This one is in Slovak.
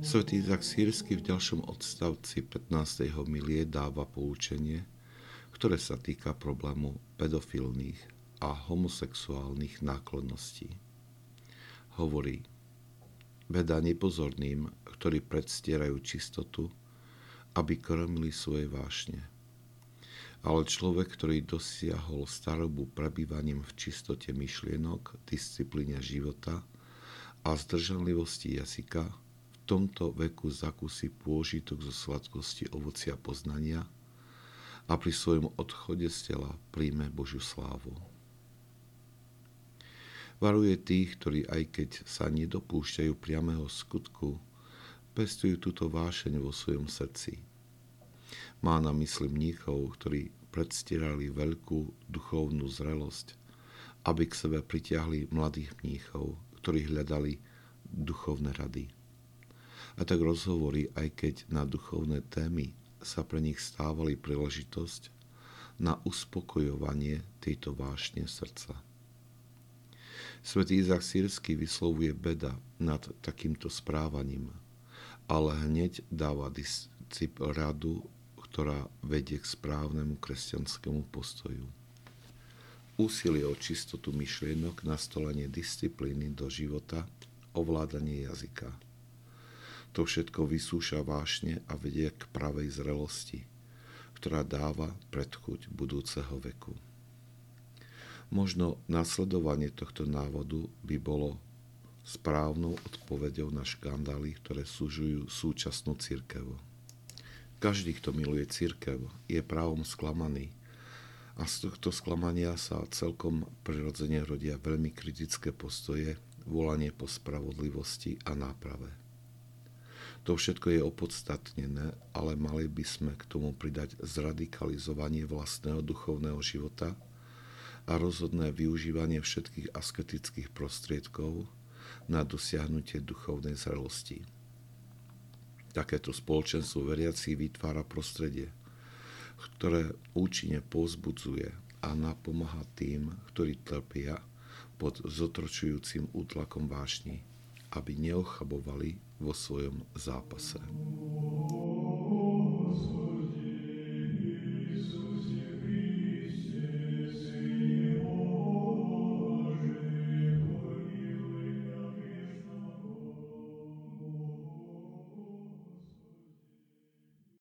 Svetý Izak Sírsky v ďalšom odstavci 15. milie dáva poučenie, ktoré sa týka problému pedofilných a homosexuálnych náklonností. Hovorí, beda nepozorným, ktorí predstierajú čistotu, aby krmili svoje vášne. Ale človek, ktorý dosiahol starobu prebývaním v čistote myšlienok, disciplíne života a zdržanlivosti jazyka, tomto veku zakusí pôžitok zo sladkosti ovocia poznania a pri svojom odchode z tela príjme Božiu slávu. Varuje tých, ktorí aj keď sa nedopúšťajú priamého skutku, pestujú túto vášeň vo svojom srdci. Má na mysli mníchov, ktorí predstierali veľkú duchovnú zrelosť, aby k sebe pritiahli mladých mníchov, ktorí hľadali duchovné rady. A tak rozhovorí, aj keď na duchovné témy sa pre nich stávali príležitosť na uspokojovanie tejto vášne srdca. Svetý Izak Sírsky vyslovuje beda nad takýmto správaním, ale hneď dáva discip radu, ktorá vedie k správnemu kresťanskému postoju. Úsilie o čistotu myšlienok, nastolenie disciplíny do života, ovládanie jazyka. To všetko vysúša vášne a vedie k pravej zrelosti, ktorá dáva predchuť budúceho veku. Možno nasledovanie tohto návodu by bolo správnou odpovedou na škandály, ktoré súžujú súčasnú církev. Každý, kto miluje církev, je právom sklamaný a z tohto sklamania sa celkom prirodzene rodia veľmi kritické postoje, volanie po spravodlivosti a náprave. To všetko je opodstatnené, ale mali by sme k tomu pridať zradikalizovanie vlastného duchovného života – a rozhodné využívanie všetkých asketických prostriedkov na dosiahnutie duchovnej zrelosti. Takéto spoločenstvo veriaci vytvára prostredie, ktoré účinne pozbudzuje a napomáha tým, ktorí trpia pod zotročujúcim útlakom vášni, aby neochabovali vo svojom zápase.